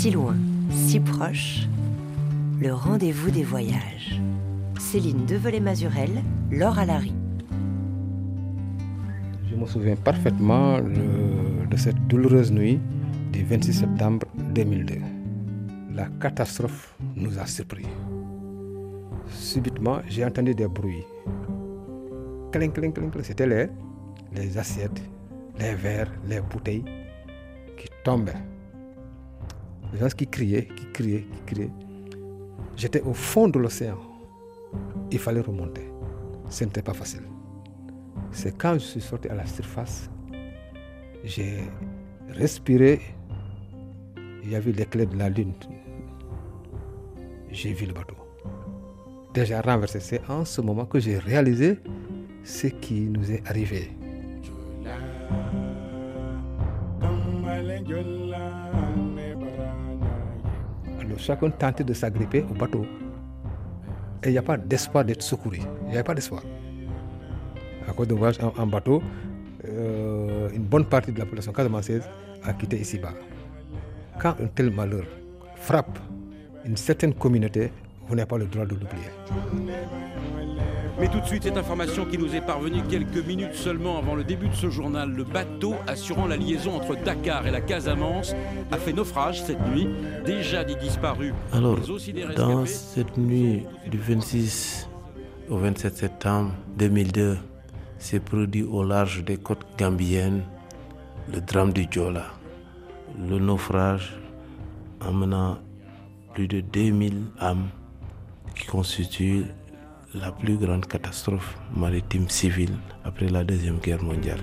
Si loin, si proche, le rendez-vous des voyages. Céline Develay-Mazurel, Laure Alary. Je me souviens parfaitement de cette douloureuse nuit du 26 septembre 2002. La catastrophe nous a surpris. Subitement, j'ai entendu des bruits. Clink, clink, clink, c'était les assiettes, les verres, les bouteilles qui tombaient. Les gens qui criaient, qui criaient, qui criaient. J'étais au fond de l'océan. Il fallait remonter. Ce n'était pas facile. C'est quand je suis sorti à la surface, j'ai respiré. Il y avait l'éclair de la lune. J'ai vu le bateau. Déjà renversé. C'est en ce moment que j'ai réalisé ce qui nous est arrivé. Chacun tentait de s'agripper au bateau. Et il n'y a pas d'espoir d'être secouru. Il n'y avait pas d'espoir. À cause de voyage en, bateau, euh, une bonne partie de la population casamançaise a quitté ici-bas. Quand un tel malheur frappe une certaine communauté, vous n'avez pas le droit de l'oublier. Mais tout de suite, cette information qui nous est parvenue quelques minutes seulement avant le début de ce journal. Le bateau assurant la liaison entre Dakar et la Casamance a fait naufrage cette nuit. Déjà des disparus. Alors, dans cette nuit du 26 au 27 septembre 2002, s'est produit au large des côtes gambiennes le drame du Djola. Le naufrage emmenant plus de 2000 âmes qui constituent la plus grande catastrophe maritime civile après la Deuxième Guerre mondiale.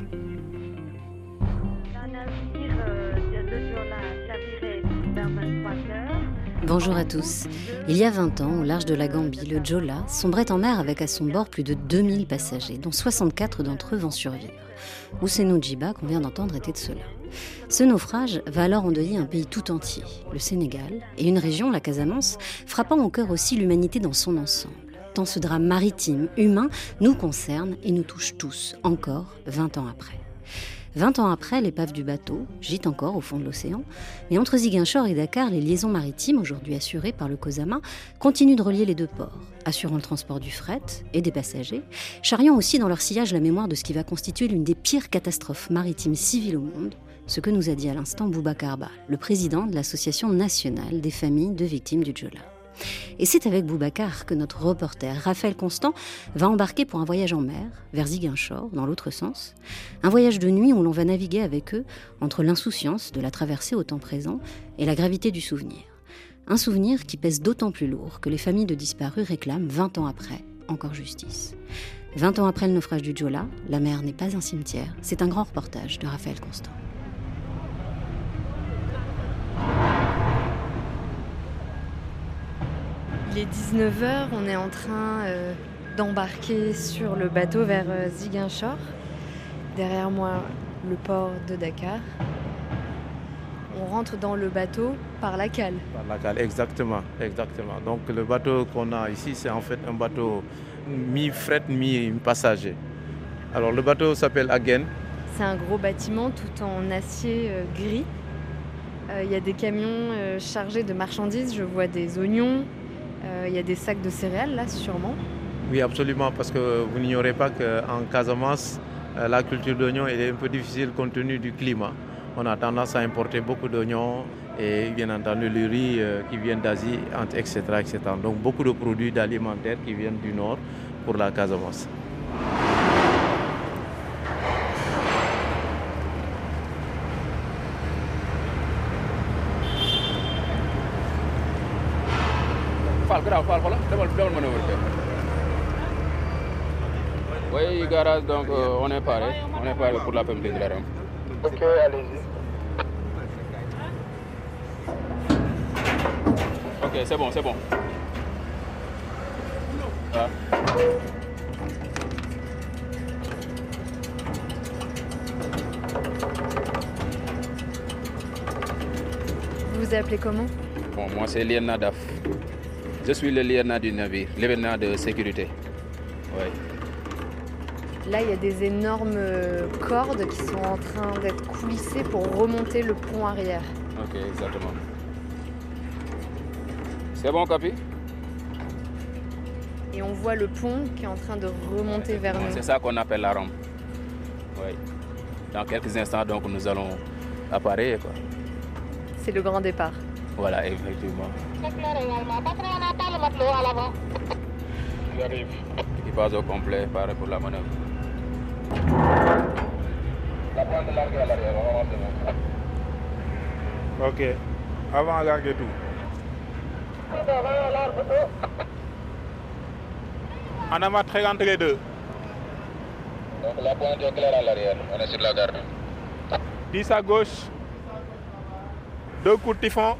Bonjour à tous. Il y a 20 ans, au large de la Gambie, le Jola sombrait en mer avec à son bord plus de 2000 passagers, dont 64 d'entre eux vont survivre. Ousseno Djiba, qu'on vient d'entendre, était de cela. Ce naufrage va alors endeuiller un pays tout entier, le Sénégal, et une région, la Casamance, frappant au cœur aussi l'humanité dans son ensemble. Tant ce drame maritime, humain, nous concerne et nous touche tous, encore 20 ans après. 20 ans après, l'épave du bateau gîte encore au fond de l'océan, et entre Ziguinchor et Dakar, les liaisons maritimes, aujourd'hui assurées par le COSAMA, continuent de relier les deux ports, assurant le transport du fret et des passagers, charriant aussi dans leur sillage la mémoire de ce qui va constituer l'une des pires catastrophes maritimes civiles au monde, ce que nous a dit à l'instant Boubacar Ba, le président de l'Association nationale des familles de victimes du Djola. Et c'est avec Boubacar que notre reporter Raphaël Constant va embarquer pour un voyage en mer, vers Ziguinchor, dans l'autre sens. Un voyage de nuit où l'on va naviguer avec eux entre l'insouciance de la traversée au temps présent et la gravité du souvenir. Un souvenir qui pèse d'autant plus lourd que les familles de disparus réclament 20 ans après encore justice. 20 ans après le naufrage du Djola, la mer n'est pas un cimetière, c'est un grand reportage de Raphaël Constant. Il est 19h, on est en train euh, d'embarquer sur le bateau vers euh, Ziguinchor. Derrière moi, le port de Dakar. On rentre dans le bateau par la cale. Par la cale, exactement, exactement. Donc le bateau qu'on a ici, c'est en fait un bateau mi-fret, mi-passager. Alors le bateau s'appelle Agen. C'est un gros bâtiment tout en acier euh, gris. Il y a des camions chargés de marchandises, je vois des oignons, il y a des sacs de céréales là, sûrement. Oui, absolument, parce que vous n'ignorez pas qu'en Casamance, euh, la culture d'oignons est un peu difficile compte tenu du climat. On a tendance à importer beaucoup d'oignons et bien entendu le riz euh, qui vient d'Asie, etc., etc. Donc beaucoup de produits alimentaires qui viennent du nord pour la Casamance. Garaaw Fall xoolal demal demal manœuvre bi. Oui, garage, donc euh, on est paré. On est paré pour la perte de la rampe. Ok, allez-y. Ok, c'est bon, c'est bon. Ah. Vous vous appelez comment? Bon, moi c'est Lien Nadaf. Je suis le lieutenant du navire, l'événement de sécurité. Là, il y a des énormes euh, cordes qui sont en train d'être coulissées pour remonter le pont arrière. Ok, exactement. C'est bon, Capi Et on voit le pont qui est en train de remonter vers nous. C'est ça qu'on appelle la rampe. Oui. Dans quelques instants, donc, nous allons apparaître. C'est le grand départ. Voilà, effectivement. J'arrive. Équipage au complet, paré pour la manœuvre. La pointe larguée à l'arrière, on va avancer. Ok. Avant, larguer tout. En avant, très entre les deux. Donc la pointe est claire à l'arrière, on est sur la garde. 10 à gauche. Deux coups de typhon.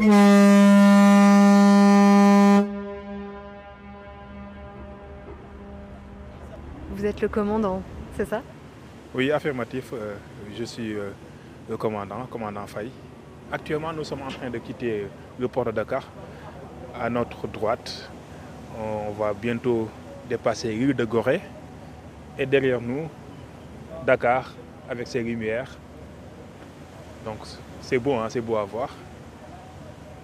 Vous êtes le commandant, c'est ça? Oui, affirmatif. euh, je suis euh, le commandant, commandant Faye. Actuellement, nous sommes en train de quitter le port de Dakar. À notre droite, on va bientôt dépasser l'île de Gorée. Et derrière nous, Dakar avec ses lumières. Donc c'est beau, hein, c'est beau à voir.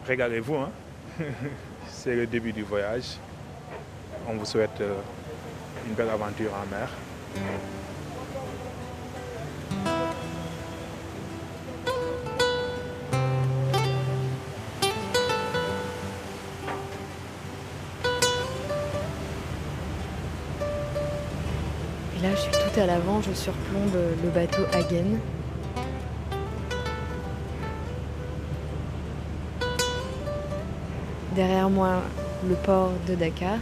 Regardez-vous, hein. c'est le début du voyage. On vous souhaite euh, une belle aventure en mer. Et là, je suis tout à l'avant, je surplombe le bateau Hagen. Derrière moi, le port de Dakar.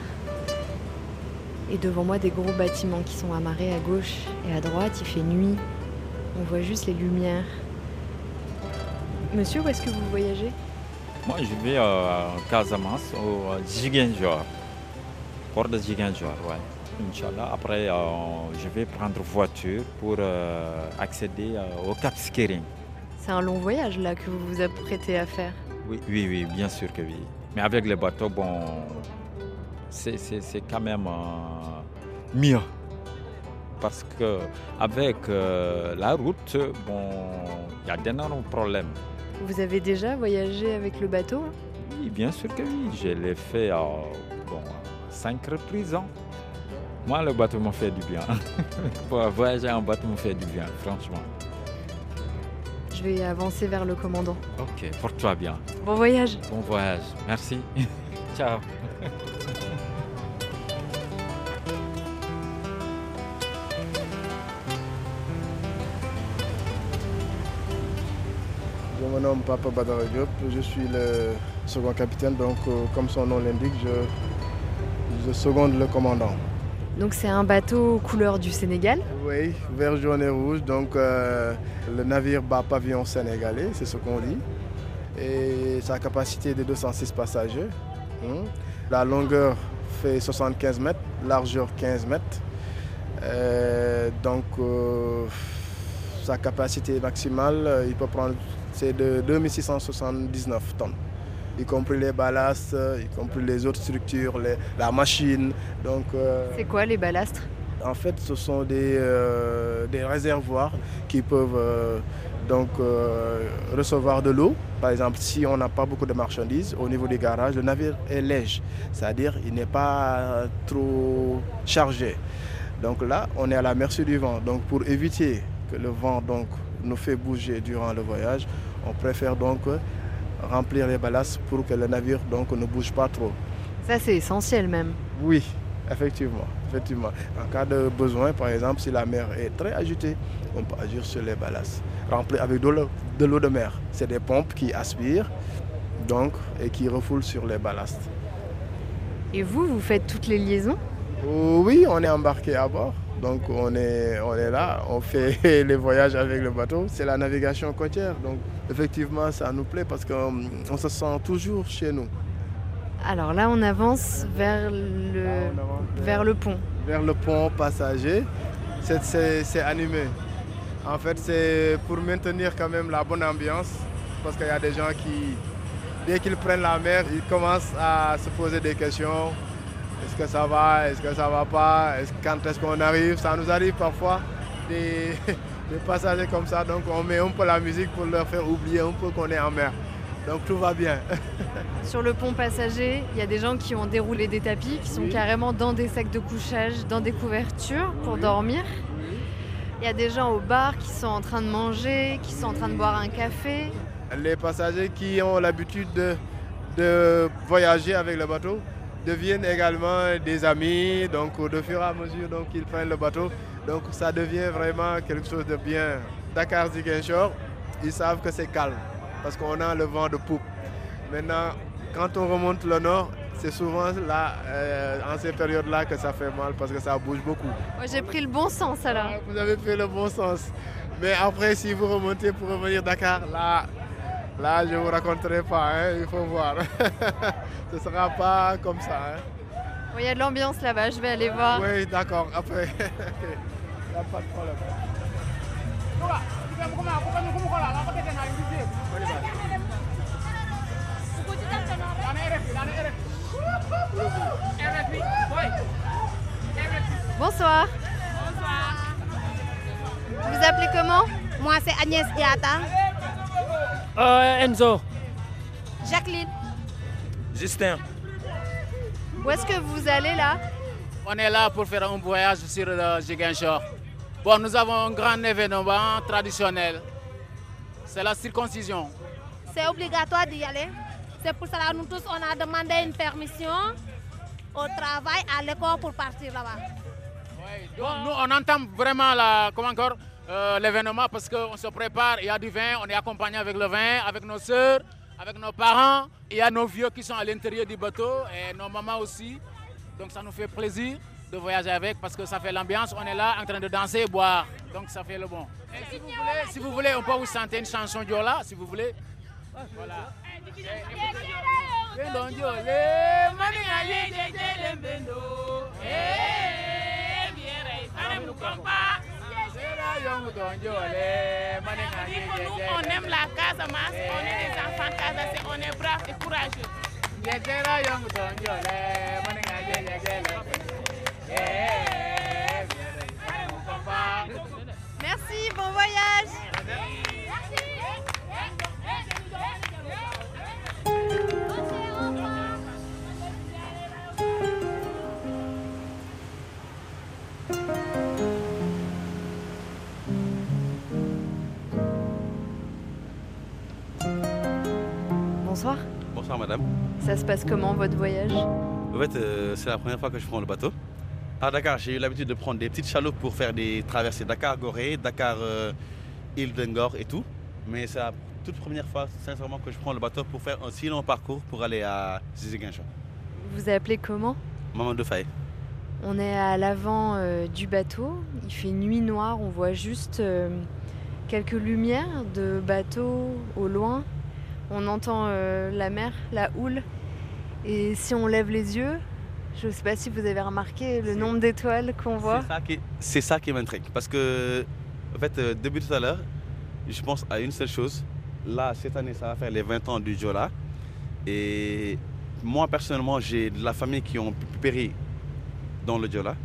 Et devant moi, des gros bâtiments qui sont amarrés à gauche et à droite. Il fait nuit. On voit juste les lumières. Monsieur, où est-ce que vous voyagez? Moi, je vais à Casamance, au euh, Ziguinchor. Port de Ziguinchor, ouais. Inch'Allah. Après, euh, je vais prendre voiture pour euh, accéder euh, au Cap Skirring. C'est un long voyage là que vous vous apprêtez à faire. Oui, oui, oui, bien sûr que oui. Mais avec le bateau, bon, c'est quand même euh, mieux. Parce que avec euh, la route, bon, il y a d'énormes problèmes. Vous avez déjà voyagé avec le bateau hein? Oui, bien sûr que oui. Je l'ai fait à bon, cinq reprises. hein. Moi, le bateau m'a fait du bien. Pour voyager en bateau m'a fait du bien, franchement. Je vais avancer vers le commandant. Ok, porte-toi bien. Bon voyage Bon voyage. Merci. Ciao. Je me nomme Papa Badara Diop, je suis le second capitaine, donc euh, comme son nom l'indique, je, je seconde le commandant. Donc c'est un bateau couleur du Sénégal. Oui, vert, jaune et rouge, donc euh, le navire bat pavillon sénégalais, c'est ce qu'on dit. Et sa capacité est de 206 passagers. hein. La longueur fait 75 mètres, largeur 15 mètres. Euh, donc euh, sa capacité maximale, il peut prendre, c'est de 2679 tonnes y compris les ballasts, y compris les autres structures, la machine. Donc, C'est quoi les balastres? En fait, ce sont des, euh, des réservoirs qui peuvent euh, donc euh, recevoir de l'eau. Par exemple, si on n'a pas beaucoup de marchandises au niveau des garages, le navire est léger, c'est-à-dire il n'est pas trop chargé. Donc là, on est à la merci du vent. Donc pour éviter que le vent donc nous fait bouger durant le voyage, on préfère donc remplir les ballasts pour que le navire donc ne bouge pas trop. Ça c'est essentiel même. Oui, effectivement, effectivement. En cas de besoin, par exemple, si la mer est très agitée, on peut agir sur les ballasts, remplis avec de l'eau de, mer. C'est des pompes qui aspirent donc, et qui refoulent sur les ballasts. Et vous, vous faites toutes les liaisons? Oh Oui, on est embarqué à bord. Donc on est, on est là, on fait les voyages avec le bateau. C'est la navigation côtière. Donc effectivement, ça nous plaît parce qu'on on se sent toujours chez nous. Alors là, on avance vers le, vers le pont. vers le pont passager. C'est- animé. En fait, c'est pour maintenir quand même la bonne ambiance. Parce qu'il y a des gens qui, dès qu'ils prennent la mer, ils commencent à se poser des questions. Est-ce que ça va? Est-ce que ça va pas? Est-ce- Quand est-ce qu'on arrive? Ça nous arrive parfois des, des passagers comme ça. Donc on met un peu la musique pour leur faire oublier un peu qu'on est en mer. Donc tout va bien. Sur le pont passager, il y a des gens qui ont déroulé des tapis, qui sont carrément dans des sacs de couchage, dans des couvertures pour dormir. Il y a des gens au bar qui sont en train de manger, qui sont en train de boire un café. Les passagers qui ont l'habitude de, de voyager avec le bateau deviennent également des amis. Donc au fur et à mesure donc, ils prennent le bateau, donc ça devient vraiment quelque chose de bien. Dakar Ziguinchor, ils savent que c'est calme parce qu'on a le vent de poupe. Maintenant, quand on remonte le nord, c'est souvent là, euh, en ces périodes-là que ça fait mal parce que ça bouge beaucoup. Moi, j'ai pris le bon sens alors. Vous avez pris le bon sens. Mais après, si vous remontez pour revenir Dakar, là, là je ne vous raconterai pas, hein, il faut voir. Ce ne sera pas comme ça. Hein. Il y a de l'ambiance là-bas, je vais aller voir. Oui, d'accord, après. Il n'y a pas de problème. Bonsoir. Vous appelez comment? Moi, c'est Agnès Diata. Euh, Enzo. Jacqueline. Justin. Où est-ce que vous allez là? On est là pour faire un voyage sur le Giguinchor. Bon, nous avons un grand événement traditionnel. C'est la circoncision. C'est obligatoire d'y aller? C'est pour cela que nous tous, on a demandé une permission au travail, à l'école pour partir là-bas. nous, on entame vraiment la, comment euh, l'événement parce qu'on se prépare, il y a du vin, on est accompagné avec le vin, avec nos soeurs, avec nos parents. Il y a nos vieux qui sont à l'intérieur du bateau et nos mamans aussi. Donc ça nous fait plaisir de voyager avec parce que ça fait l'ambiance. On est là en train de danser et boire. Donc ça fait le bon. Et si vous voulez, si vous voulez on peut vous chanter une chanson là, si vous voulez. Voilà. Bendo njole, mami na lele lele bendo. Eh, miere, anem nous compa. Yongu donjole, mani na lele lele. Nous on aime la casa, mas on est des enfants casa, c'est on est brave et courageux. Yetera yongu donjole, mani na lele lele. Eh, miere, anem. Merci, bon voyage. Merci. Merci. Bonsoir. Bonsoir madame. Ça se passe comment votre voyage? En fait, euh, c'est la première fois que je prends le bateau. À Dakar, j'ai eu l'habitude de prendre des petites chaloupes pour faire des traversées Dakar-Gorée, Dakar-Île d'Engor et tout. Mais c'est la toute première fois, sincèrement, que je prends le bateau pour faire un si long parcours pour aller à Ziguinchor. Vous appelez comment? Maman de Faye. On est à l'avant euh, du bateau. Il fait nuit noire. On voit juste euh, quelques lumières de bateau au loin. On entend euh, la mer, la houle. Et si on lève les yeux, je ne sais pas si vous avez remarqué le nombre d'étoiles qu'on voit. C'est ça qui, m'intrigue. Parce que, en fait, depuis tout à l'heure, je pense à une seule chose. Là, cette année, ça va faire les 20 ans du Jola. Et moi, personnellement, j'ai de la famille qui ont péri dans le Jola.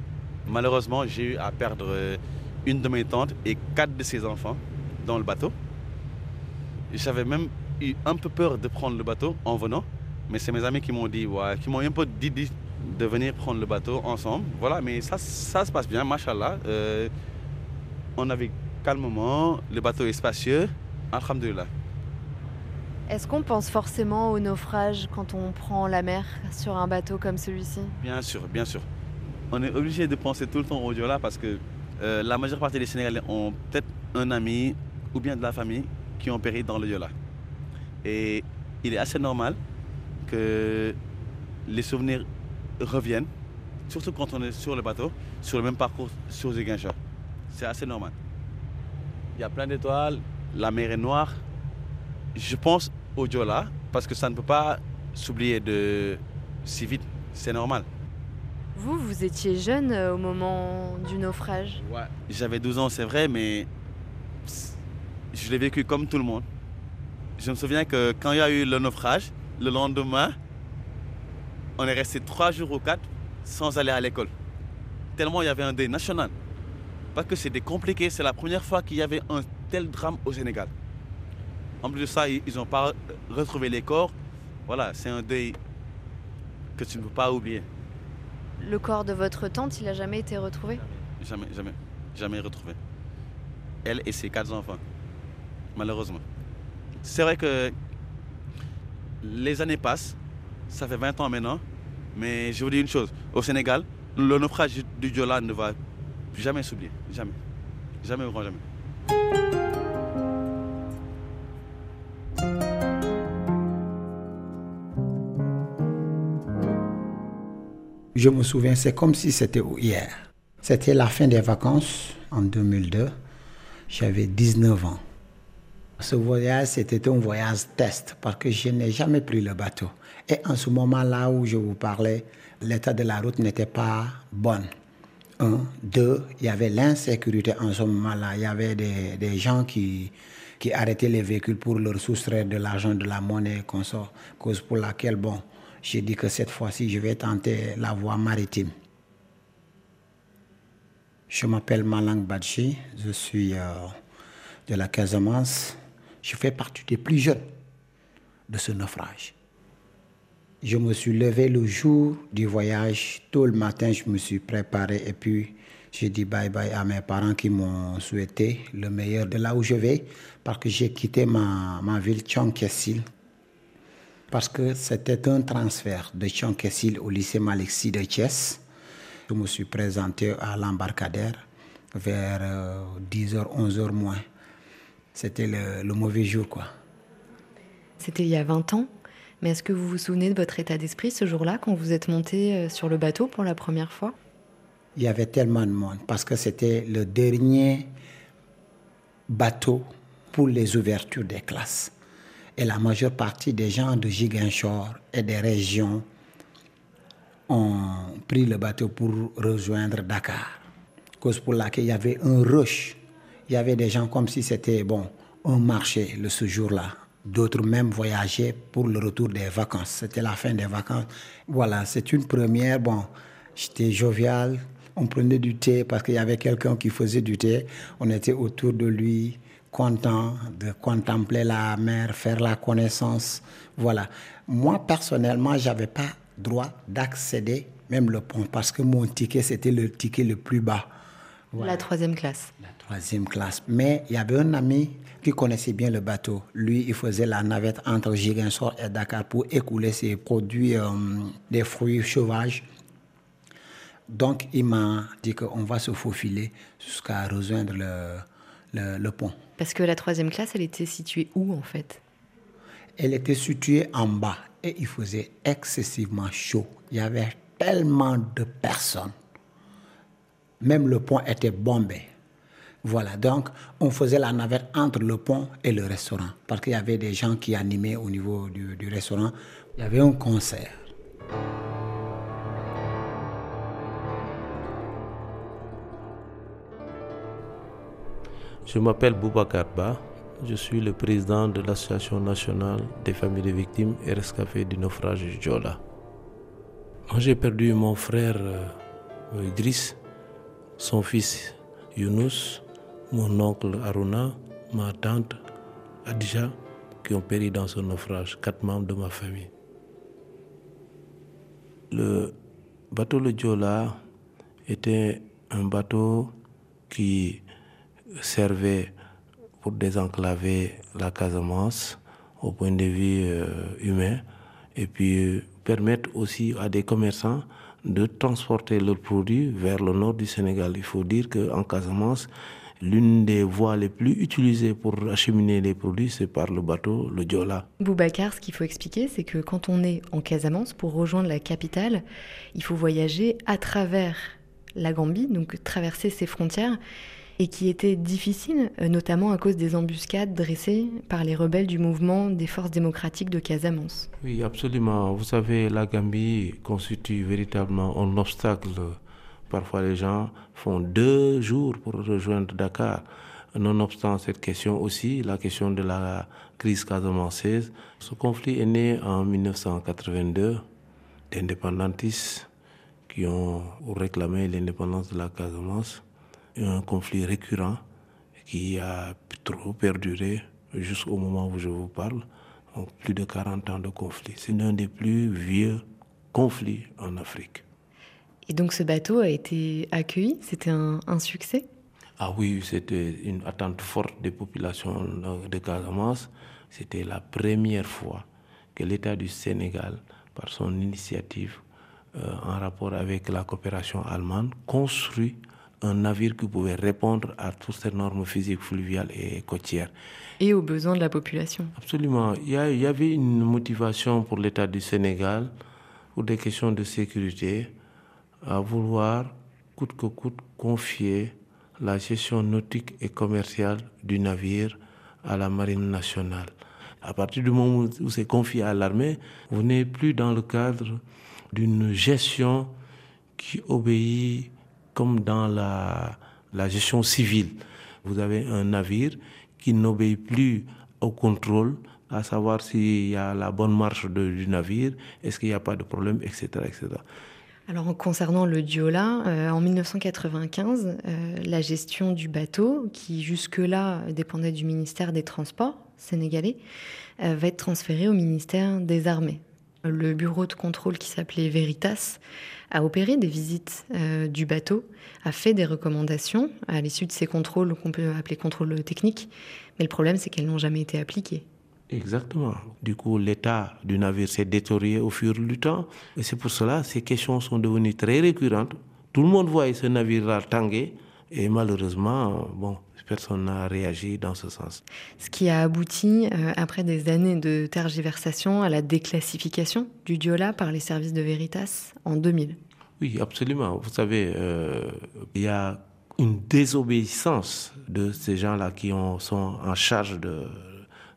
Malheureusement, j'ai eu à perdre euh, une de mes tantes et quatre de ses enfants dans le bateau. J'avais même eu un peu peur de prendre le bateau en venant, mais c'est mes amis qui m'ont dit, qui m'ont un peu dit, dit, de venir prendre le bateau ensemble. Voilà, mais ça, ça se passe bien, machallah. Euh, on navigue calmement, le bateau est spacieux, alhamdulillah. Est-ce qu'on pense forcément au naufrage quand on prend la mer sur un bateau comme celui-ci? Bien sûr, bien sûr. On est obligé de penser tout le temps au Diola parce que euh, la majeure partie des Sénégalais ont peut-être un ami ou bien de la famille qui ont péri dans le Diola. Et il est assez normal que les souvenirs reviennent, surtout quand on est sur le bateau, sur le même parcours sur Ziguinchor. C'est assez normal. Il y a plein d'étoiles, la mer est noire. Je pense parce que ça ne peut pas s'oublier de si vite, c'est normal. Vous, vous étiez jeune euh, au moment du naufrage Ouais. J'avais 12 ans, c'est vrai, mais je l'ai vécu comme tout le monde. Je me souviens que quand il y a eu le naufrage, le lendemain, on est resté trois jours ou quatre sans aller à l'école. Tellement il y avait un deuil national. Parce que c'était compliqué, c'est la première fois qu'il y avait un tel drame au Sénégal. En plus de ça, ils n'ont pas retrouvé les corps. Voilà, c'est un deuil que tu ne peux pas oublier. Le corps de votre tante, il n'a jamais été retrouvé? Jamais, jamais, jamais retrouvé. Elle et ses quatre enfants, malheureusement. C'est vrai que les années passent, ça fait 20 ans maintenant, mais je vous dis une chose, au Sénégal, le naufrage du Diola ne va jamais s'oublier, jamais, jamais grand jamais. Je me souviens, c'est comme si c'était hier. C'était la fin des vacances en 2002. J'avais 19 ans. Ce voyage, c'était un voyage test parce que je n'ai jamais pris le bateau. Et en ce moment-là où je vous parlais, l'état de la route n'était pas bon. Un. Deux, il y avait l'insécurité en ce moment-là. Il y avait des, gens qui, qui arrêtaient les véhicules pour leur soustraire de l'argent, de la monnaie, cause pour laquelle, bon, j'ai dit que cette fois-ci, je vais tenter la voie maritime. Je m'appelle Malang Badji, je suis euh, de la Casamance. Je fais partie des plus jeunes de ce naufrage. Je me suis levé le jour du voyage. Tôt le matin, je me suis préparé et puis j'ai dit bye bye à mes parents qui m'ont souhaité le meilleur de là où je vais parce que j'ai quitté ma, ma ville Tchonkessil parce que c'était un transfert de Tchonkessil au lycée Malixi de Thiès. Je me suis présenté à l'embarcadère vers 10h, 11h moins. C'était le, le, mauvais jour, quoi. C'était il y a 20 ans. Mais est-ce que vous vous souvenez de votre état d'esprit ce jour-là, quand vous êtes monté sur le bateau pour la première fois? Il y avait tellement de monde, parce que c'était le dernier bateau pour les ouvertures des classes. Et la majeure partie des gens de Giguinchor et des régions ont pris le bateau pour rejoindre Dakar. Cause pour laquelle il y avait un rush. Il y avait des gens comme si c'était bon, un marché le, ce jour-là. D'autres même voyageaient pour le retour des vacances. C'était la fin des vacances. Voilà, c'est une première. Bon, j'étais jovial. On prenait du thé parce qu'il y avait quelqu'un qui faisait du thé. On était autour de lui content de contempler la mer, faire la connaissance. Voilà. Moi, personnellement, je n'avais pas droit d'accéder même le pont parce que mon ticket, c'était le ticket le plus bas. Voilà. La troisième classe. La troisième classe. Mais il y avait un ami qui connaissait bien le bateau. Lui, il faisait la navette entre Giguinchor et Dakar pour écouler ses produits, euh, des fruits sauvages. Donc, il m'a dit qu'on va se faufiler jusqu'à rejoindre le, le, le pont. Parce que la troisième classe, elle était située où en fait? Elle était située en bas et il faisait excessivement chaud. Il y avait tellement de personnes. Même le pont était bombé. Voilà, donc on faisait la navette entre le pont et le restaurant parce qu'il y avait des gens qui animaient au niveau du, du restaurant. Il y avait un concert. Je m'appelle Boubacar Ba. Je suis le président de l'Association nationale des familles de victimes et rescapés du naufrage du Djola. Moi, j'ai perdu mon frère euh, Idriss, son fils Younous, mon oncle Aruna, ma tante Adja, qui ont péri dans ce naufrage, quatre membres de ma famille. Le bateau Le Djola était un bateau qui servait pour désenclaver la Casamance au point de vue euh, humain et puis euh, permettre aussi à des commerçants de transporter leurs produits vers le nord du Sénégal. Il faut dire qu'en Casamance, l'une des voies les plus utilisées pour acheminer les produits, c'est par le bateau, le Diola. Boubacar, ce qu'il faut expliquer, c'est que quand on est en Casamance, pour rejoindre la capitale, il faut voyager à travers la Gambie, donc traverser ses frontières et qui était difficile, notamment à cause des embuscades dressées par les rebelles du mouvement des forces démocratiques de Casamance. Oui, absolument. Vous savez, la Gambie constitue véritablement un obstacle. Parfois, les gens font deux jours pour rejoindre Dakar. Nonobstant cette question aussi, la question de la crise casamanceaise, ce conflit est né en 1982 d'indépendantistes qui ont réclamé l'indépendance de la Casamance un conflit récurrent qui a trop perduré jusqu'au moment où je vous parle. plus de 40 ans de conflit. C'est l'un des plus vieux conflits en Afrique. Et donc ce bateau a été accueilli? C'était un, succès? Ah oui, c'était une attente forte des populations de Casamance. C'était la première fois que l'État du Sénégal, par son initiative, euh, en rapport avec la coopération allemande, construit un navire qui pouvait répondre à toutes ces normes physiques fluviales et côtières. Et aux besoins de la population. Absolument. Il y, il y avait une motivation pour l'État du Sénégal, pour des questions de sécurité, à vouloir coûte que coûte confier la gestion nautique et commerciale du navire à la marine nationale. À partir du moment où c'est confié à l'armée, vous n'êtes plus dans le cadre d'une gestion qui obéit comme dans la, gestion civile. Vous avez un navire qui n'obéit plus au contrôle, à savoir s'il y a la bonne marche du navire, est-ce qu'il n'y a pas de problème, etc. etc. Alors concernant le Diola, euh, en 1995, euh, la gestion du bateau, qui jusque-là dépendait du ministère des Transports sénégalais, euh, va être transférée au ministère des Armées. Le bureau de contrôle qui s'appelait Veritas a opéré des visites euh, du bateau, a fait des recommandations à l'issue de ces contrôles qu'on peut appeler contrôles techniques. Mais le problème, c'est qu'elles n'ont jamais été appliquées. Exactement. Du coup, l'état du navire s'est détérioré au fur du temps. Et c'est pour cela que ces questions sont devenues très récurrentes. Tout le monde voit ce navire-là tanguer. Et malheureusement, bon, personne n'a réagi dans ce sens. Ce qui a abouti, euh, après des années de tergiversation, à la déclassification du Diola par les services de Veritas en 2000. Oui, absolument. Vous savez, euh, il y a une désobéissance de ces gens-là qui ont, sont en charge de,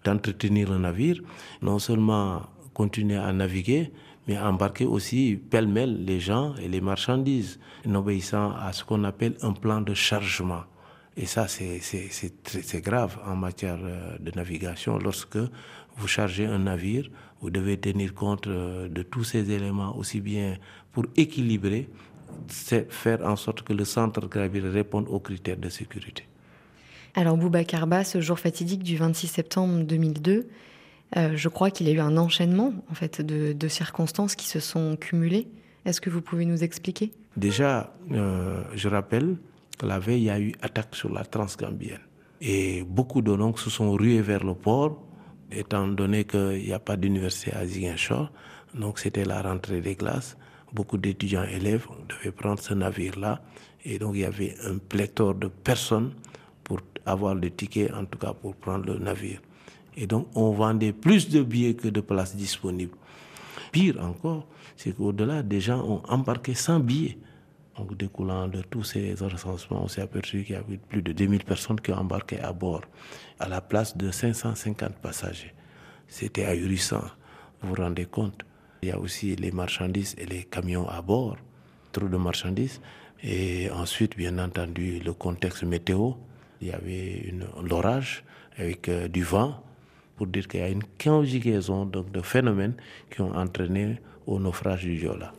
d'entretenir le navire. Non seulement continuer à naviguer, mais embarquer aussi pêle-mêle les gens et les marchandises, en obéissant à ce qu'on appelle un plan de chargement. Et ça, c'est grave en matière euh, de navigation. Lorsque vous chargez un navire, vous devez tenir compte euh, de tous ces éléments, aussi bien pour équilibrer, faire en sorte que le centre gravire réponde aux critères de sécurité. Alors Boubacar Ba, ce jour fatidique du 26 septembre 2002, euh, je crois qu'il y a eu un enchaînement en fait de, circonstances qui se sont cumulées. Est-ce que vous pouvez nous expliquer? Déjà, je rappelle la veille, il y a eu attaque sur la Transgambienne. Et beaucoup de se sont rués vers le port, étant donné qu'il n'y a pas d'université à Ziguinchor. Donc c'était la rentrée des classes. Beaucoup d'étudiants élèves devaient prendre ce navire-là. Et donc il y avait un pléthore de personnes pour avoir le ticket, en tout cas pour prendre le navire. Et donc on vendait plus de billets que de places disponibles. Pire encore, c'est qu'au-delà, des gens ont embarqué sans billets. Donc, découlant de tous ces recensements, on s'est aperçu qu'il y avait plus de 2000 personnes qui embarqué à bord, à la place de 550 passagers. C'était ahurissant. Vous vous rendez compte? Il y a aussi les marchandises et les camions à bord, trop de marchandises. Et ensuite, bien entendu, le contexte météo. Il y avait l'orage avec euh, du vent, pour dire qu'il y a une conjugaison donc, de phénomènes qui ont entraîné au naufrage du Jola.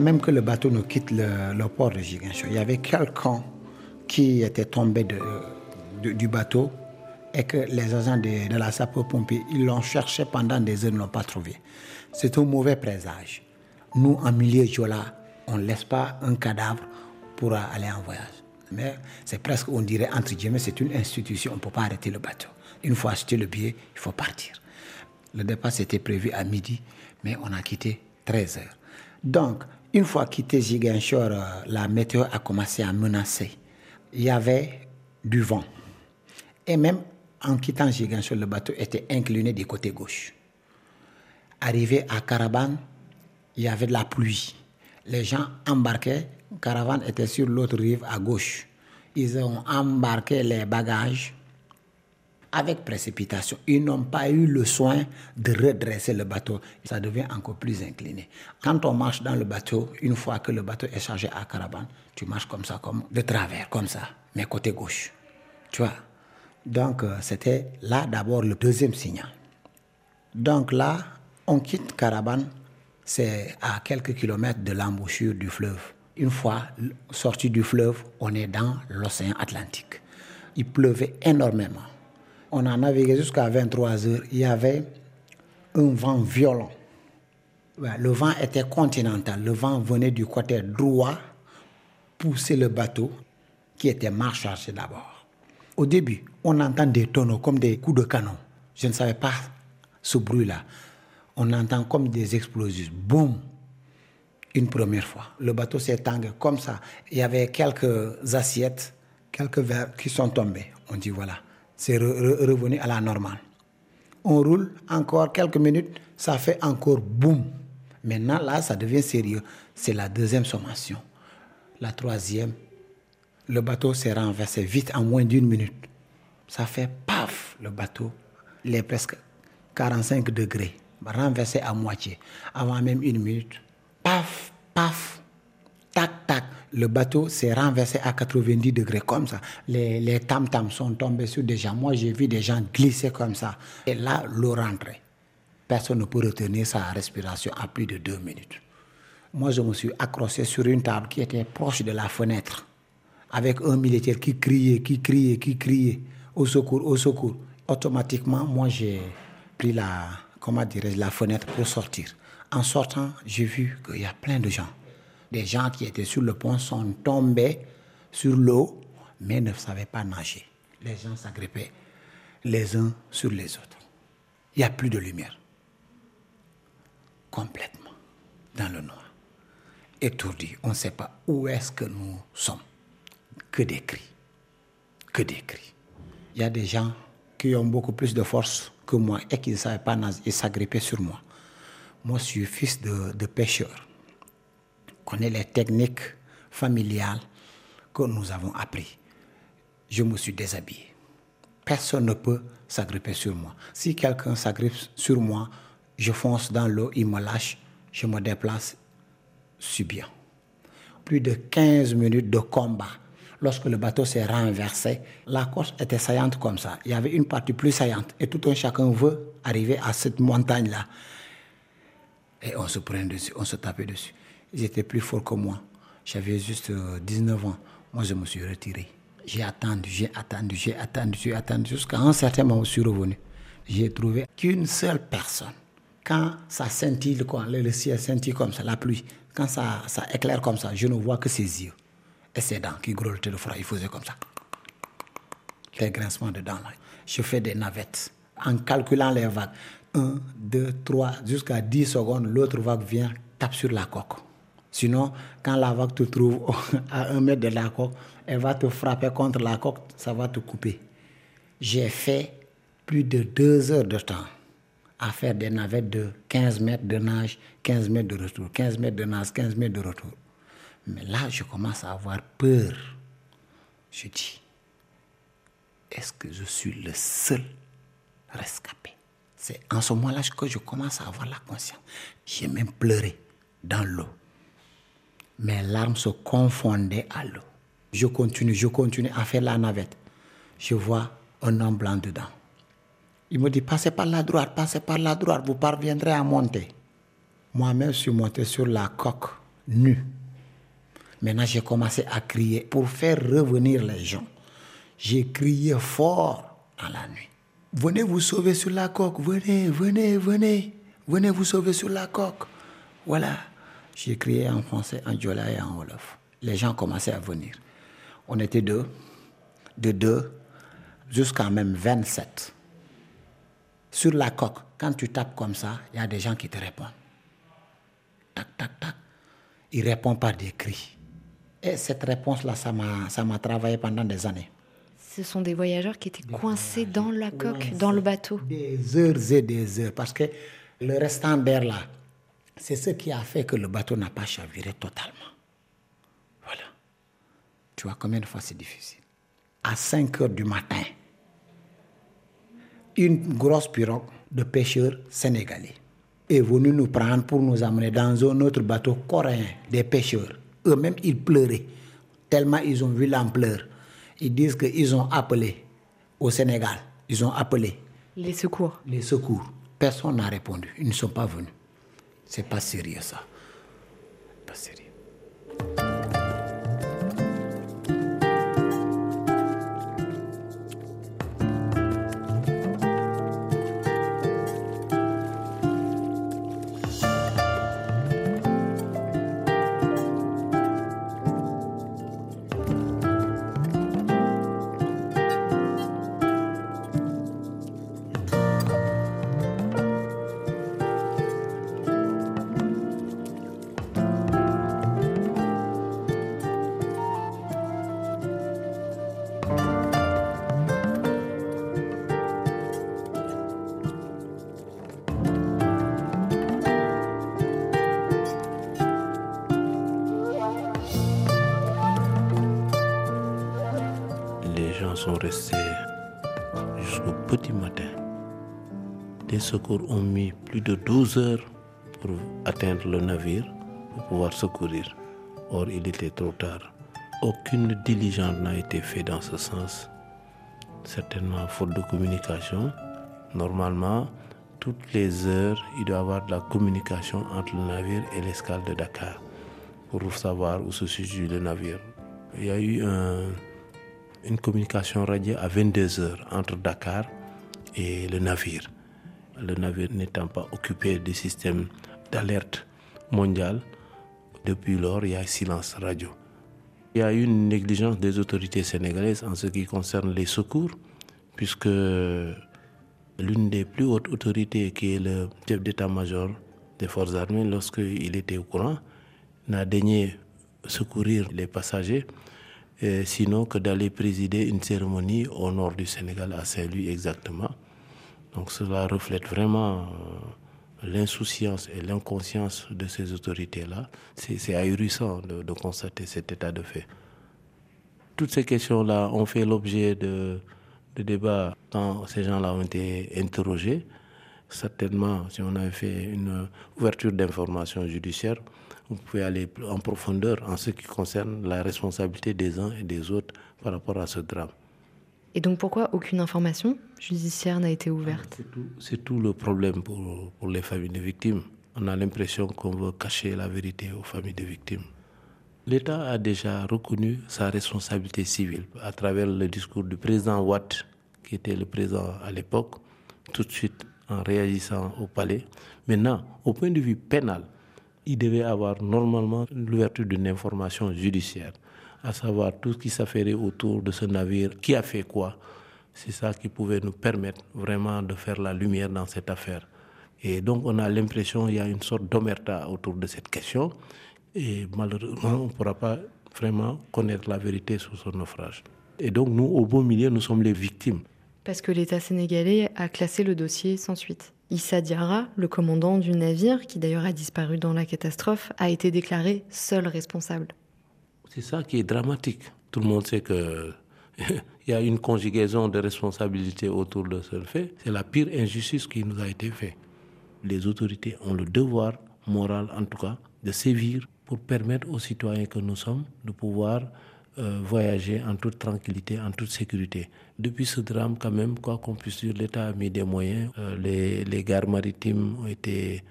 Même que le bateau ne quitte le, port de Giguinchon, il y avait quelqu'un qui était tombé de, du bateau et que les agents de, la sapeur-pompier, ils l'ont cherché pendant des heures, ne l'ont pas trouvé. C'est un mauvais présage. Nous, en milieu Jola, on ne laisse pas un cadavre pour aller en voyage. Mais c'est presque, on dirait, entre guillemets, c'est une institution, on ne peut pas arrêter le bateau. Une fois acheté le billet, il faut partir. Le départ, c'était prévu à midi, mais on a quitté 13 heures. Donc, une fois quitté Ziguinchor, euh, la météo a commencé à menacer. Il y avait du vent. Et même en quittant Ziguinchor, le bateau était incliné du côté gauche. Arrivé à Caravane, il y avait de la pluie. Les gens embarquaient, Caravane était sur l'autre rive à gauche. Ils ont embarqué les bagages avec précipitation. Ils n'ont pas eu le soin de redresser le bateau. Ça devient encore plus incliné. Quand on marche dans le bateau, une fois que le bateau est chargé à Caravane, tu marches comme ça, comme de travers, comme ça, mais côté gauche. Tu vois? Donc, euh, c'était là d'abord le deuxième signal. Donc là, on quitte Caravane, c'est à quelques kilomètres de l'embouchure du fleuve. Une fois sorti du fleuve, on est dans l'océan Atlantique. Il pleuvait énormément. On a navigué jusqu'à 23 heures. Il y avait un vent violent. Le vent était continental. Le vent venait du côté droit, pousser le bateau qui était chargé d'abord. Au début, on entend des tonneaux comme des coups de canon. Je ne savais pas ce bruit-là. On entend comme des explosifs. Boum Une première fois. Le bateau s'est comme ça. Il y avait quelques assiettes, quelques verres qui sont tombés. On dit voilà, c'est revenu à la normale. On roule encore quelques minutes, ça fait encore boum. Maintenant, là, ça devient sérieux. C'est la deuxième sommation. La troisième, le bateau s'est renversé vite en moins d'une minute. Ça fait paf, le bateau, il est presque 45 degrés, renversé à moitié. Avant même une minute, paf, paf, tac, tac, le bateau s'est renversé à 90 degrés comme ça. Les, tam-tams sont tombés sur des gens. Moi, j'ai vu des gens glisser comme ça. Et là, l'eau rentrait. Personne ne peut retenir sa respiration à plus de deux minutes. Moi, je me suis accroché sur une table qui était proche de la fenêtre, avec un militaire qui criait, qui criait, qui criait, au secours, au secours. Automatiquement, moi, j'ai pris la, comment la fenêtre pour sortir. En sortant, j'ai vu qu'il y a plein de gens des gens qui étaient sur le pont sont tombés sur l'eau, mais ne savaient pas nager. Les gens s'agrippaient les uns sur les autres. Il n'y a plus de lumière. Complètement dans le noir. Étourdi, on ne sait pas où est-ce que nous sommes. Que des cris. Que des cris. Il y a des gens qui ont beaucoup plus de force que moi et qui ne savaient pas nager et s'agrippaient sur moi. Moi, je suis fils de, de pêcheur connais les techniques familiales que nous avons appris. Je me suis déshabillé. Personne ne peut s'agripper sur moi. Si quelqu'un s'agrippe sur moi, je fonce dans l'eau, il me lâche, je me déplace, suis bien. Plus de 15 minutes de combat. Lorsque le bateau s'est renversé, la course était saillante comme ça. Il y avait une partie plus saillante. Et tout un chacun veut arriver à cette montagne-là. Et on se prenait dessus, on se tapait dessus. Ils étaient plus forts que moi. J'avais juste 19 euh, ans. Moi, je me suis retiré. J'ai attendu, j'ai attendu, j'ai attendu, j'ai attendu, jusqu'à un certain moment, je suis revenu. J'ai trouvé qu'une seule personne. Quand ça scintille, quoi, le ciel scintille comme ça, la pluie, quand ça, éclaire comme ça, je ne vois que ses yeux et ses dents qui grottaient de froid. Il faisait comme ça. Les grincements de dents. Je fais des navettes en calculant les vagues. 1, 2, 3, jusqu'à 10 secondes, l'autre vague vient, tape sur la coque. Sinon, quand la vague te trouve à un mètre de la coque, elle va te frapper contre la coque, ça va te couper. J'ai fait plus de deux heures de temps à faire des navettes de 15 mètres de nage, 15 mètres de retour, 15 mètres de nage, 15 mètres de retour. Mais là, je commence à avoir peur. Je dis, est-ce que je suis le seul rescapé? C'est en ce moment-là que je commence à avoir la conscience. J'ai même pleuré dans l'eau mes larmes se confondaient à l'eau. Je continue, je continue à faire la navette. Je vois un homme blanc dedans. Il me dit, passez par la droite, passez par la droite, vous parviendrez à monter. Moi-même, je suis monté sur la coque, nue. Maintenant, j'ai commencé à crier pour faire revenir les gens. J'ai crié fort dans la nuit. Venez vous sauver sur la coque, venez, venez, venez, venez vous sauver sur la coque. Voilà. J'ai crié en français, en djola et en wolof. Les gens commençaient à venir. On était deux, de deux jusqu'à même 27. Sur la coque, quand tu tapes comme ça, il y a des gens qui te répondent. Tac, tac, tac. Ils répondent par des cris. Et cette réponse-là, ça m'a travaillé pendant des années. Ce sont des voyageurs qui étaient coincés dans la coque, dans le bateau. Des heures et des heures, parce que le restant d'air là, c'est ce qui a fait que le bateau n'a pas chaviré totalement. Voilà. Tu vois combien de fois c'est difficile. À 5 heures du matin, une grosse pirogue de pêcheurs sénégalais est venue nous prendre pour nous amener dans un autre bateau coréen des pêcheurs. Eux-mêmes, ils pleuraient tellement ils ont vu l'ampleur. Ils disent qu'ils ont appelé au Sénégal. Ils ont appelé. Les secours. Les secours. Personne n'a répondu. Ils ne sont pas venus. C'est pas sérieux ça. Pas sérieux. Secours ont mis plus de 12 heures pour atteindre le navire, pour pouvoir secourir. Or, il était trop tard. Aucune diligence n'a été faite dans ce sens. Certainement faute de communication. Normalement, toutes les heures, il doit y avoir de la communication entre le navire et l'escale de Dakar pour savoir où se situe le navire. Il y a eu un, une communication radiée à 22 heures entre Dakar et le navire. Le navire n'étant pas occupé du système d'alerte mondial, depuis lors, il y a silence radio. Il y a eu une négligence des autorités sénégalaises en ce qui concerne les secours, puisque l'une des plus hautes autorités, qui est le chef d'état-major des forces armées, lorsqu'il était au courant, n'a daigné secourir les passagers, euh, sinon que d'aller présider une cérémonie au nord du Sénégal, à Saint-Louis exactement. Donc cela reflète vraiment euh, l'insouciance et l'inconscience de ces autorités-là. C'est ahurissant de, constater cet état de fait. Toutes ces questions-là ont fait l'objet de, débats quand ces gens-là ont été interrogés. Certainement, si on avait fait une ouverture d'information judiciaire, vous pouvez aller en profondeur en ce qui concerne la responsabilité des uns et des autres par rapport à ce drame. Et donc pourquoi aucune information judiciaire n'a été ouverte? C'est tout, le problème pour, pour les familles de victimes. On a l'impression qu'on veut cacher la vérité aux familles de victimes. L'État a déjà reconnu sa responsabilité civile à travers le discours du président Watt, qui était le président à l'époque, tout de suite en réagissant au palais. Maintenant, au point de vue pénal, il devait avoir normalement l'ouverture d'une information judiciaire, à savoir tout ce qui s'affairait autour de ce navire, qui a fait quoi. C'est ça qui pouvait nous permettre vraiment de faire la lumière dans cette affaire. Et donc on a l'impression qu'il y a une sorte d'omerta autour de cette question. Et malheureusement, on ne pourra pas vraiment connaître la vérité sur ce naufrage. Et donc nous, au beau milieu, nous sommes les victimes. Parce que l'État sénégalais a classé le dossier sans suite. Issa Diarra, le commandant du navire, qui d'ailleurs a disparu dans la catastrophe, a été déclaré seul responsable. C'est ça qui est dramatique. Tout le monde sait que il y a une conjugaison de responsabilités autour de ce fait. C'est la pire injustice qui nous a été faite. Les autorités ont le devoir moral, en tout cas, de sévir pour permettre aux citoyens que nous sommes de pouvoir euh, voyager en toute tranquillité, en toute sécurité. Depuis ce drame, quand même, quoi qu'on puisse dire, l'État a mis des moyens. Euh, les, gares maritimes ont été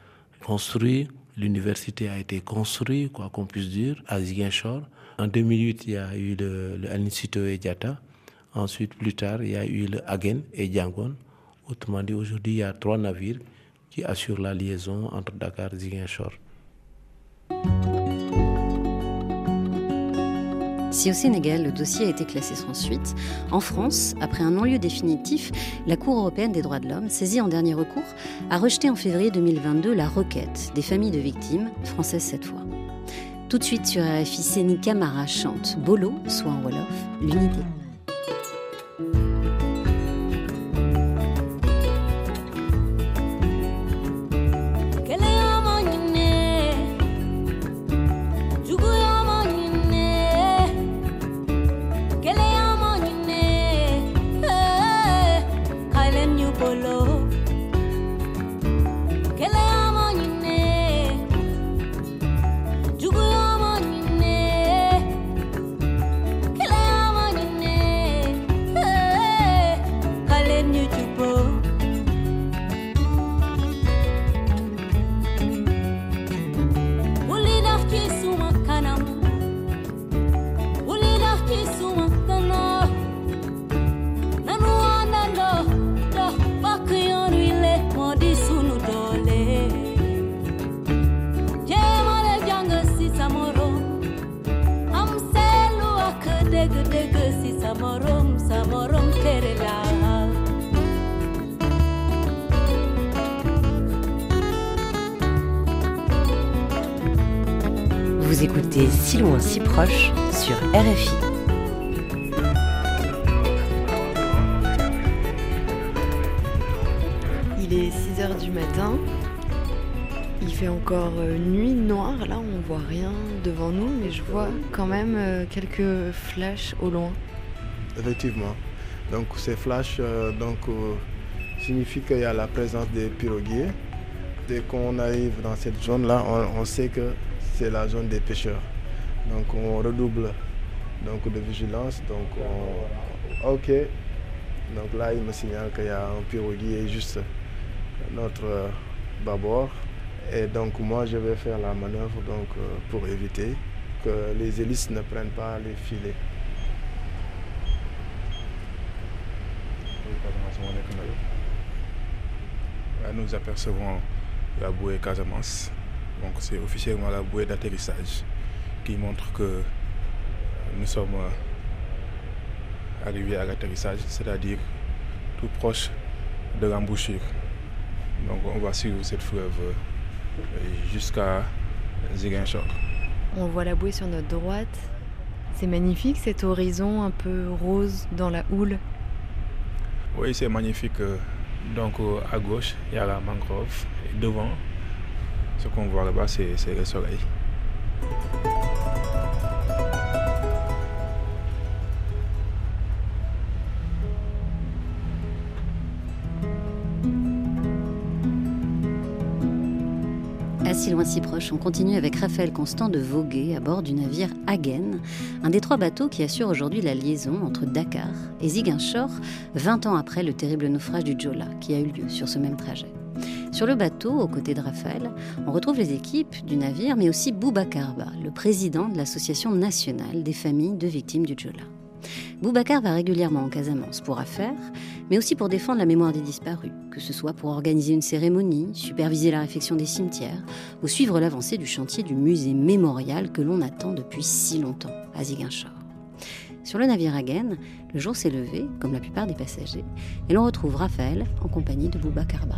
construites, l'université a été construite, quoi qu'on puisse dire, à Ziguinchor. En 2008, il y a eu le, le Anicito et Diata. Ensuite, plus tard, il y a eu le Hagen et Djangon. Autrement dit, aujourd'hui, il y a trois navires qui assurent la liaison entre Dakar et Ziguinchor. Si au Sénégal, le dossier a été classé sans suite, en France, après un non-lieu définitif, la Cour européenne des droits de l'homme, saisie en dernier recours, a rejeté en février 2022 la requête des familles de victimes, françaises cette fois. Tout de suite sur RFI, Séni Camara chante Bolo, soit en Wolof, l'unité. Quelques flashs au loin. Effectivement. Donc ces flashs euh, donc, signifient qu'il y a la présence des piroguiers. Dès qu'on arrive dans cette zone-là, on, sait que c'est la zone des pêcheurs. Donc on redouble donc, de vigilance. Donc ok. Donc là, il me signale qu'il y a un piroguier juste notre bâbord. Et donc moi, je vais faire la manœuvre donc, pour éviter que les hélices ne prennent pas les filets. Nous apercevons la bouée Casamance. Donc c'est officiellement la bouée d'atterrissage qui montre que nous sommes arrivés à l'atterrissage, c'est-à-dire tout proche de l'embouchure. Donc on va suivre cette fleuve jusqu'à Ziguinchor. On voit la bouée sur notre droite. C'est magnifique cet horizon un peu rose dans la houle. Oui, c'est magnifique. Donc à gauche, il y a la mangrove. Et devant, ce qu'on voit là-bas, c'est le soleil. Si loin si proche, on continue avec Raphaël Constant de voguer à bord du navire Hagen, un des trois bateaux qui assure aujourd'hui la liaison entre Dakar et Ziguinchor, 20 ans après le terrible naufrage du Jola qui a eu lieu sur ce même trajet. Sur le bateau, aux côtés de Raphaël, on retrouve les équipes du navire, mais aussi Boubakarba, le président de l'Association nationale des familles de victimes du Jola. Boubacar va régulièrement en Casamance pour affaires, mais aussi pour défendre la mémoire des disparus, que ce soit pour organiser une cérémonie, superviser la réfection des cimetières ou suivre l'avancée du chantier du musée mémorial que l'on attend depuis si longtemps à Ziguinchor. Sur le navire Agen, le jour s'est levé, comme la plupart des passagers, et l'on retrouve Raphaël en compagnie de Boubacarba.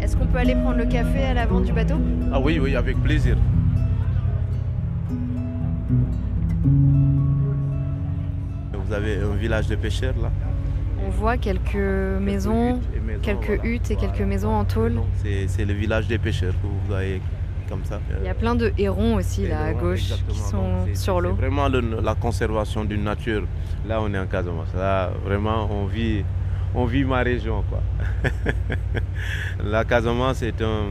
Est-ce qu'on peut aller prendre le café à l'avant du bateau? Ah oui, oui, avec plaisir. Vous avez un village de pêcheurs là. On voit quelques maisons, quelques huttes et quelques maisons en tôle. C'est le village des pêcheurs que vous voyez comme ça. Il y a plein de hérons aussi là à gauche qui sont sur l'eau. C'est vraiment la conservation d'une nature. Là on est en Casamance. Là vraiment on vit, on vit ma région quoi. la Casamance est un,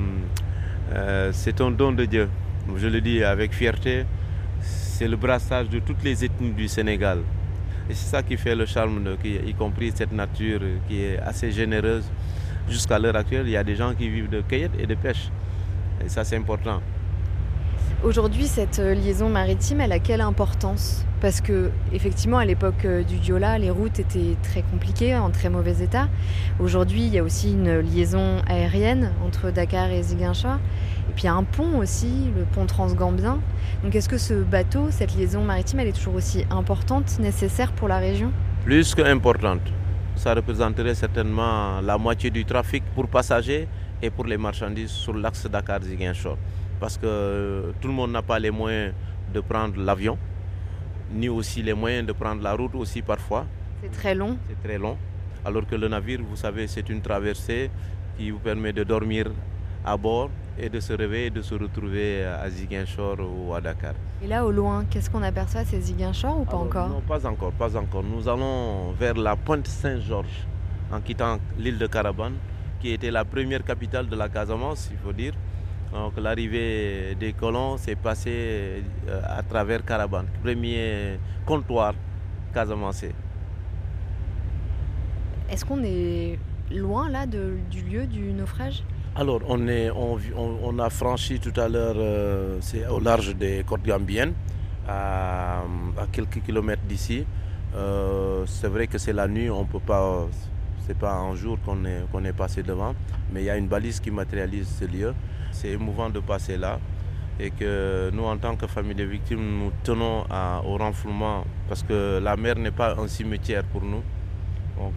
euh, c'est un don de Dieu. Je le dis avec fierté. C'est le brassage de toutes les ethnies du Sénégal. Et c'est ça qui fait le charme, de, y compris cette nature qui est assez généreuse. Jusqu'à l'heure actuelle, il y a des gens qui vivent de cueillette et de pêche. Et ça, c'est important. Aujourd'hui, cette euh, liaison maritime, elle a quelle importance? Parce que, effectivement, à l'époque euh, du Diola, les routes étaient très compliquées, en très mauvais état. Aujourd'hui, il y a aussi une liaison aérienne entre Dakar et Ziguinchor. Et puis il y a un pont aussi, le pont transgambien. Donc est-ce que ce bateau, cette liaison maritime, elle est toujours aussi importante, nécessaire pour la région? Plus qu'importante. Ça représenterait certainement la moitié du trafic pour passagers et pour les marchandises sur l'axe Dakar-Ziguinchor. Parce que euh, tout le monde n'a pas les moyens de prendre l'avion, ni aussi les moyens de prendre la route aussi parfois. C'est très long. C'est très long. Alors que le navire, vous savez, c'est une traversée qui vous permet de dormir à bord et de se réveiller, de se retrouver à Ziguinchor ou à Dakar. Et là, au loin, qu'est-ce qu'on aperçoit? C'est Ziguinchor ou pas encore? Non, pas encore, pas encore. Nous allons vers la pointe Saint-Georges en quittant l'île de Carabane, qui était la première capitale de la Casamance, il faut dire. Donc l'arrivée des colons s'est passée euh, à travers Carabane, premier comptoir casamancé. Est-ce qu'on est loin là de, du lieu du naufrage? Alors on, a franchi tout à l'heure, euh, c'est au large des côtes gambiennes, à, quelques kilomètres d'ici. Euh, c'est vrai que c'est la nuit, on peut pas, c'est pas un jour qu'on est, passé devant, mais il y a une balise qui matérialise ce lieu. C'est émouvant de passer là et que nous, en tant que famille de victimes, nous tenons au renflouement parce que la mer n'est pas un cimetière pour nous.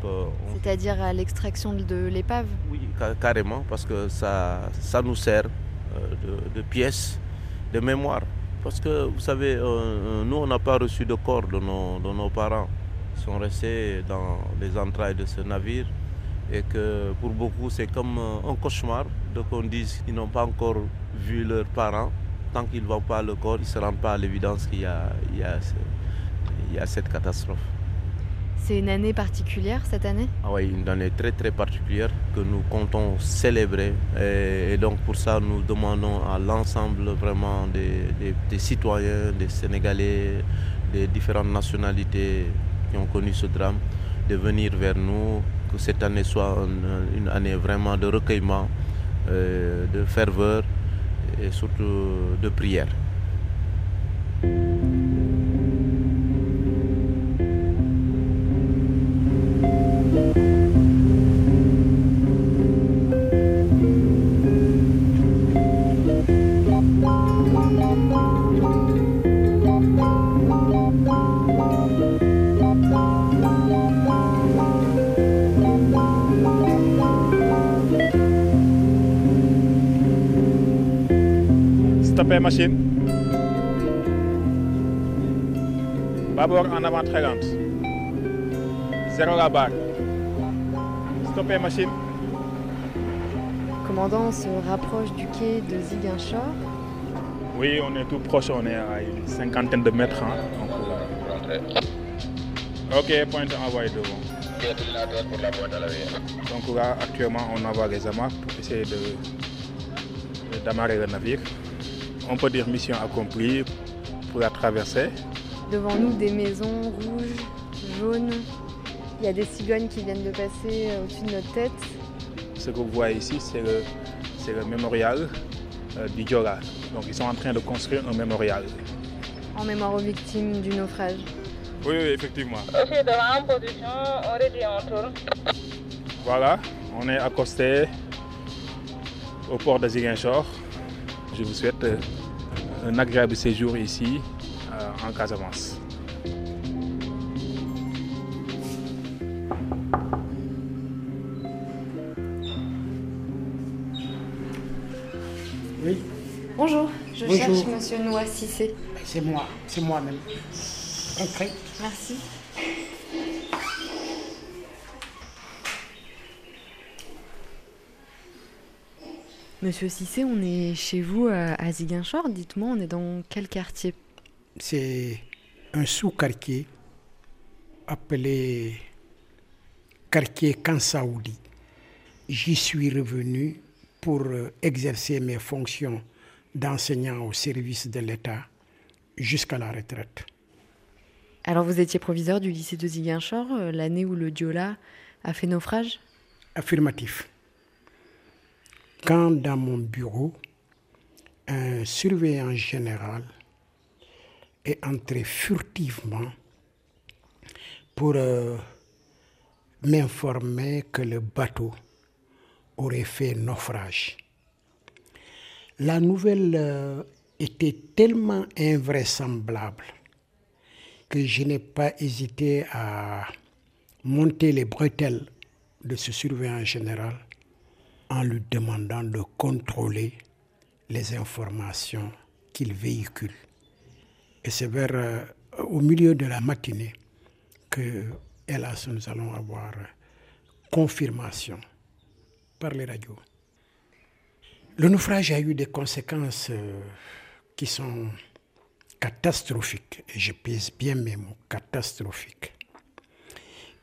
Euh, C'est-à-dire à, l'extraction de l'épave Oui, carrément, parce que ça, ça nous sert euh, de, de, pièces de mémoire. Parce que vous savez, euh, nous, on n'a pas reçu de corps de nos, de nos parents. Ils sont restés dans les entrailles de ce navire et que pour beaucoup, c'est comme un cauchemar de qu'on dise qu'ils n'ont pas encore vu leurs parents. Tant qu'ils ne voient pas le corps, ils ne se rendent pas à l'évidence qu'il y, y, y a cette catastrophe. C'est une année particulière cette année? Ah Oui, une année très très particulière que nous comptons célébrer. Et, donc pour ça, nous demandons à l'ensemble vraiment des, des, citoyens, des Sénégalais, des différentes nationalités qui ont connu ce drame, de venir vers nous, que cette année soit une, une année vraiment de recueillement, euh, de ferveur et surtout de prière. avant-50. Zéro la barre. Stopper machine. Commandant, se rapproche du quai de Ziguinchor. Oui, on est tout proche, on est à une cinquantaine de mètres. Hein. Euh, ok, pointe envoyé devant. Donc là, actuellement, on envoie les amarres pour essayer de d'amarrer le navire. On peut dire mission accomplie pour la traversée. Devant nous, des maisons rouges, jaunes. Il y a des cigognes qui viennent de passer au-dessus de notre tête. Ce que vous voyez ici, c'est le, le, mémorial euh, du Diola. Donc ils sont en train de construire un mémorial. En mémoire aux victimes du naufrage. Oui, oui, effectivement. Voilà, on est accosté au port de Ziguinchor. Je vous souhaite un agréable séjour ici euh, en Casamance. Oui. Bonjour, je Bonjour. cherche Monsieur Noah Cissé. C'est moi, c'est moi-même. Entrez. Merci. Monsieur Cissé, on est chez vous à à Ziguinchor. Dites-moi, on est dans quel quartier? C'est un sous-quartier appelé quartier Kansaoudi. J'y suis revenu pour euh, exercer mes fonctions d'enseignant au service de l'État jusqu'à la retraite. Alors, vous étiez proviseur du lycée de Ziguinchor, euh, l'année où le Diola a fait naufrage? Affirmatif. Quand dans mon bureau, un surveillant général est entré furtivement pour euh, m'informer que le bateau aurait fait naufrage. La nouvelle euh, était tellement invraisemblable que je n'ai pas hésité à monter les bretelles de ce surveillant général en lui demandant de contrôler les informations qu'il véhicule. Et c'est vers euh, au milieu de la matinée que, hélas, nous allons avoir confirmation par les radios. Le naufrage a eu des conséquences euh, qui sont catastrophiques, et je pèse bien mes mots, catastrophiques.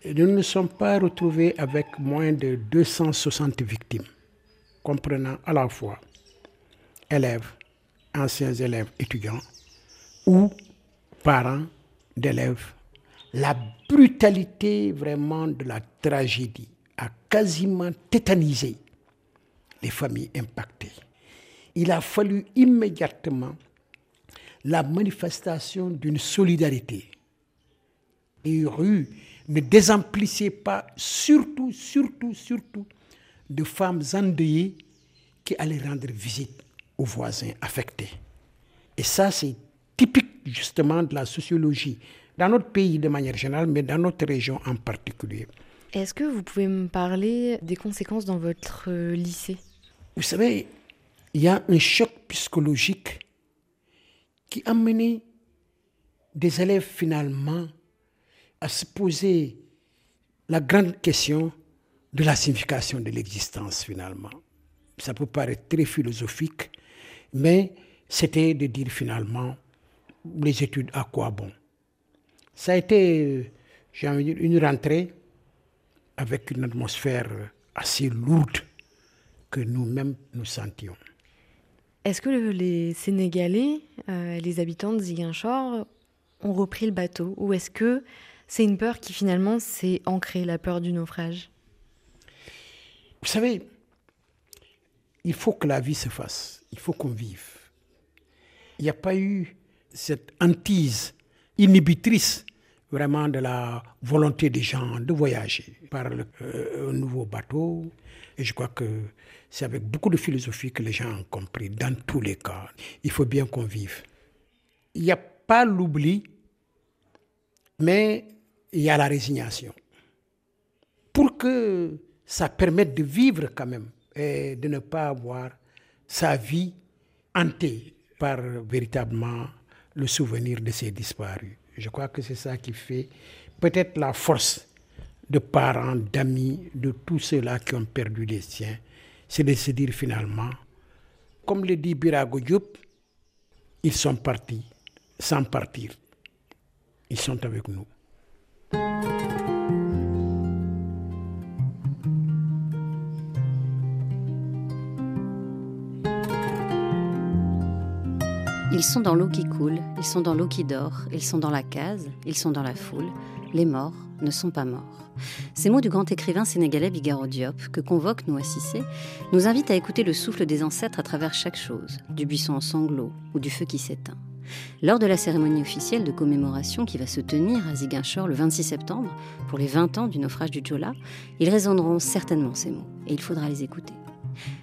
Nous ne sommes pas retrouvés avec moins de 260 victimes, comprenant à la fois élèves, anciens élèves étudiants ou parents d'élèves. La brutalité vraiment de la tragédie a quasiment tétanisé les familles impactées. Il a fallu immédiatement la manifestation d'une solidarité. Les rues ne désemplissez pas, surtout, surtout, surtout, de femmes endeuillées qui allaient rendre visite aux voisins affectés. Et ça, c'est typique justement de la sociologie, dans notre pays de manière générale, mais dans notre région en particulier. Est-ce que vous pouvez me parler des conséquences dans votre lycée? Vous savez, il y a un choc psychologique qui a mené des élèves finalement à se poser la grande question de la signification de l'existence finalement. Ça peut paraître très philosophique, mais c'était de dire finalement les études à quoi bon? Ça a été, j'ai envie de dire, une rentrée avec une atmosphère assez lourde que nous-mêmes nous sentions. Est-ce que les Sénégalais, euh, les habitants de Ziguinchor, ont repris le bateau Ou est-ce que c'est une peur qui finalement s'est ancrée, la peur du naufrage? Vous savez, il faut que la vie se fasse, il faut qu'on vive. Il n'y a pas eu cette hantise inhibitrice vraiment de la volonté des gens de voyager par euh, un nouveau bateau. Et je crois que c'est avec beaucoup de philosophie que les gens ont compris, dans tous les cas. Il faut bien qu'on vive. Il n'y a pas l'oubli, mais il y a la résignation. Pour que ça permette de vivre quand même et de ne pas avoir sa vie hantée par véritablement le souvenir de ces disparus. Je crois que c'est ça qui fait peut-être la force de parents, d'amis, de tous ceux-là qui ont perdu les siens, c'est de se dire finalement, comme le dit Birago Diop, ils sont partis sans partir. Ils sont avec nous. Ils sont dans l'eau qui coule, ils sont dans l'eau qui dort, ils sont dans la case, ils sont dans la foule. Les morts ne sont pas morts. Ces mots du grand écrivain sénégalais Bigaro Diop, que convoque Noah Cissé, nous invitent à écouter le souffle des ancêtres à travers chaque chose, du buisson en sanglots ou du feu qui s'éteint. Lors de la cérémonie officielle de commémoration qui va se tenir à Ziguinchor le 26 septembre, pour les 20 ans du naufrage du Jola, ils résonneront certainement ces mots, et il faudra les écouter.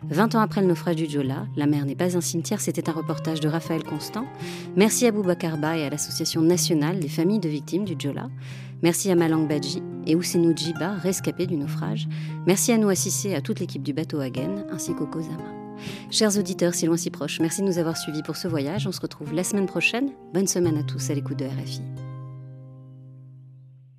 20 ans après le naufrage du Jola, La mer n'est pas un cimetière, c'était un reportage de Raphaël Constant. Merci à Boubacar Ba et à l'Association nationale des familles de victimes du Jola. Merci à Malang Badji et Ousseinou Djiba, rescapés du naufrage. Merci à Noah Sissé et à toute l'équipe du bateau Hagen, ainsi qu'au Kozama. Chers auditeurs, si loin si proche, merci de nous avoir suivis pour ce voyage. On se retrouve la semaine prochaine. Bonne semaine à tous à l'écoute de RFI.